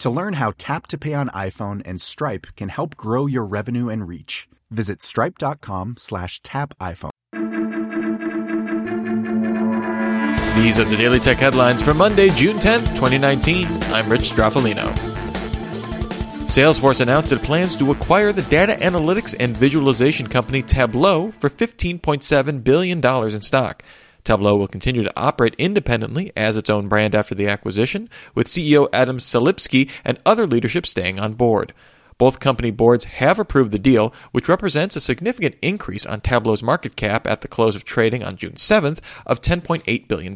To learn how Tap to Pay on iPhone and Stripe can help grow your revenue and reach, visit stripe.com slash tap iPhone. These are the Daily Tech headlines for Monday, June 10th, 2019. I'm Rich Stroffolino. Salesforce announced it plans to acquire the data analytics and visualization company Tableau for $15.7 billion in stock. Tableau will continue to operate independently as its own brand after the acquisition, with CEO Adam Selipsky and other leadership staying on board. Both company boards have approved the deal, which represents a significant increase on Tableau's market cap at the close of trading on June 7th of $10.8 billion.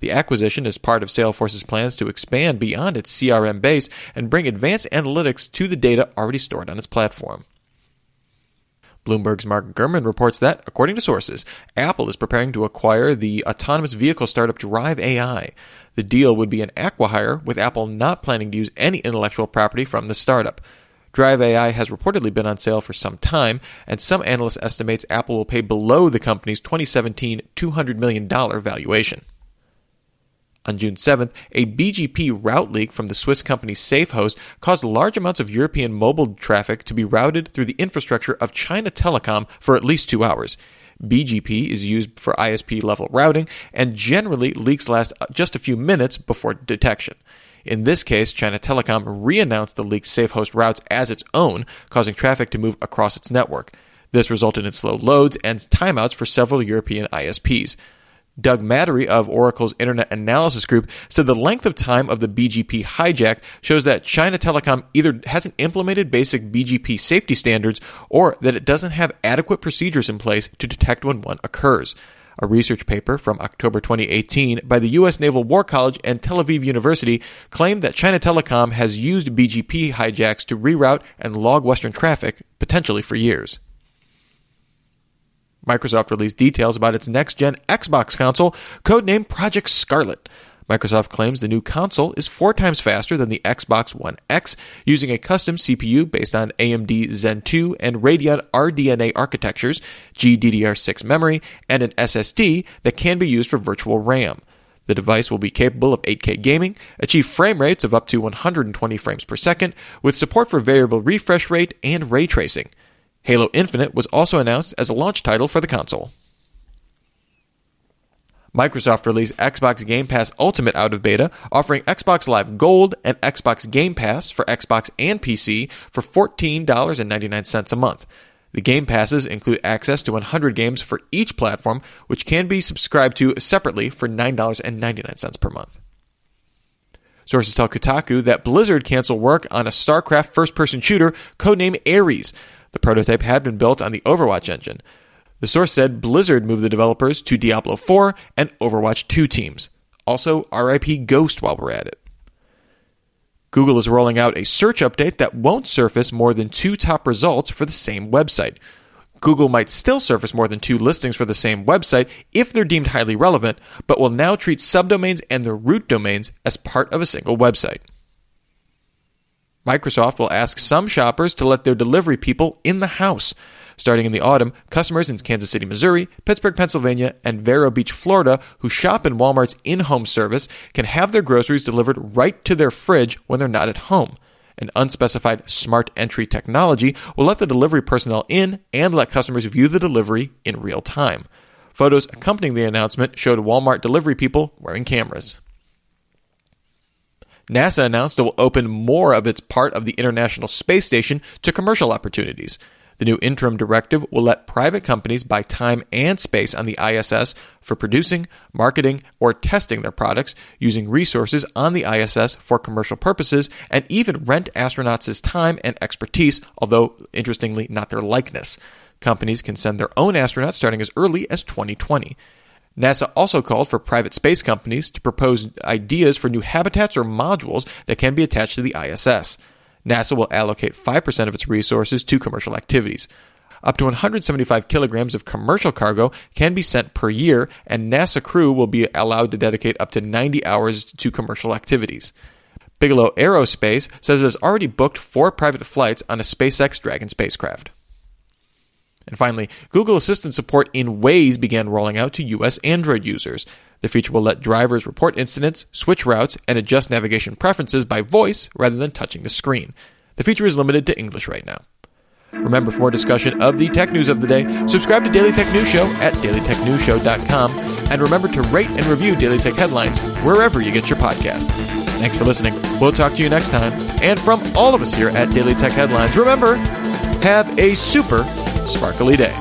The acquisition is part of Salesforce's plans to expand beyond its CRM base and bring advanced analytics to the data already stored on its platform. Bloomberg's Mark Gurman reports that, according to sources, Apple is preparing to acquire the autonomous vehicle startup Drive AI. The deal would be an acquihire, with Apple not planning to use any intellectual property from the startup. Drive AI has reportedly been on sale for some time, and some analysts estimates Apple will pay below the company's 2017 $200 million valuation. On June 7th, a BGP route leak from the Swiss company SafeHost caused large amounts of European mobile traffic to be routed through the infrastructure of China Telecom for at least two hours. BGP is used for ISP level routing, and generally leaks last uh, just a few minutes before detection. In this case, China Telecom re announced the leaked SafeHost routes as its own, causing traffic to move across its network. This resulted in slow loads and timeouts for several European ISPs. Doug Madory of Oracle's Internet Analysis Group said the length of time of the BGP hijack shows that China Telecom either hasn't implemented basic BGP safety standards or that it doesn't have adequate procedures in place to detect when one occurs. A research paper from October 2018 by the U.S. Naval War College and Tel Aviv University claimed that China Telecom has used BGP hijacks to reroute and log Western traffic, potentially for years. Microsoft released details about its next gen Xbox console, codenamed Project Scarlett. Microsoft claims the new console is four times faster than the Xbox One X, using a custom CPU based on AMD Zen 2 and Radeon RDNA architectures, GDDR6 memory, and an SSD that can be used for virtual RAM. The device will be capable of 8K gaming, achieve frame rates of up to 120 frames per second, with support for variable refresh rate and ray tracing. Halo Infinite was also announced as a launch title for the console. Microsoft released Xbox Game Pass Ultimate out of beta, offering Xbox Live Gold and Xbox Game Pass for Xbox and PC for $14.99 a month. The Game Passes include access to 100 games for each platform, which can be subscribed to separately for $9.99 per month. Sources tell Kotaku that Blizzard canceled work on a StarCraft first person shooter codenamed Ares. The prototype had been built on the Overwatch engine. The source said Blizzard moved the developers to Diablo 4 and Overwatch 2 teams. Also, RIP Ghost while we're at it. Google is rolling out a search update that won't surface more than two top results for the same website. Google might still surface more than two listings for the same website if they're deemed highly relevant, but will now treat subdomains and their root domains as part of a single website. Microsoft will ask some shoppers to let their delivery people in the house. Starting in the autumn, customers in Kansas City, Missouri, Pittsburgh, Pennsylvania, and Vero Beach, Florida, who shop in Walmart's in home service can have their groceries delivered right to their fridge when they're not at home. An unspecified smart entry technology will let the delivery personnel in and let customers view the delivery in real time. Photos accompanying the announcement showed Walmart delivery people wearing cameras. NASA announced it will open more of its part of the International Space Station to commercial opportunities. The new interim directive will let private companies buy time and space on the ISS for producing, marketing, or testing their products, using resources on the ISS for commercial purposes, and even rent astronauts' time and expertise, although, interestingly, not their likeness. Companies can send their own astronauts starting as early as 2020. NASA also called for private space companies to propose ideas for new habitats or modules that can be attached to the ISS. NASA will allocate 5% of its resources to commercial activities. Up to 175 kilograms of commercial cargo can be sent per year, and NASA crew will be allowed to dedicate up to 90 hours to commercial activities. Bigelow Aerospace says it has already booked four private flights on a SpaceX Dragon spacecraft. And finally, Google Assistant support in Waze began rolling out to US Android users. The feature will let drivers report incidents, switch routes, and adjust navigation preferences by voice rather than touching the screen. The feature is limited to English right now. Remember, for more discussion of the tech news of the day, subscribe to Daily Tech News Show at dailytechnewsshow.com, and remember to rate and review Daily Tech headlines wherever you get your podcast. Thanks for listening. We'll talk to you next time. And from all of us here at Daily Tech Headlines, remember, have a super sparkly day.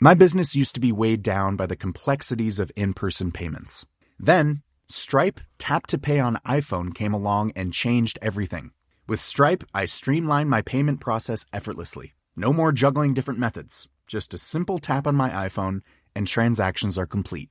My business used to be weighed down by the complexities of in person payments. Then, Stripe Tap to Pay on iPhone came along and changed everything. With Stripe, I streamlined my payment process effortlessly. No more juggling different methods. Just a simple tap on my iPhone, and transactions are complete.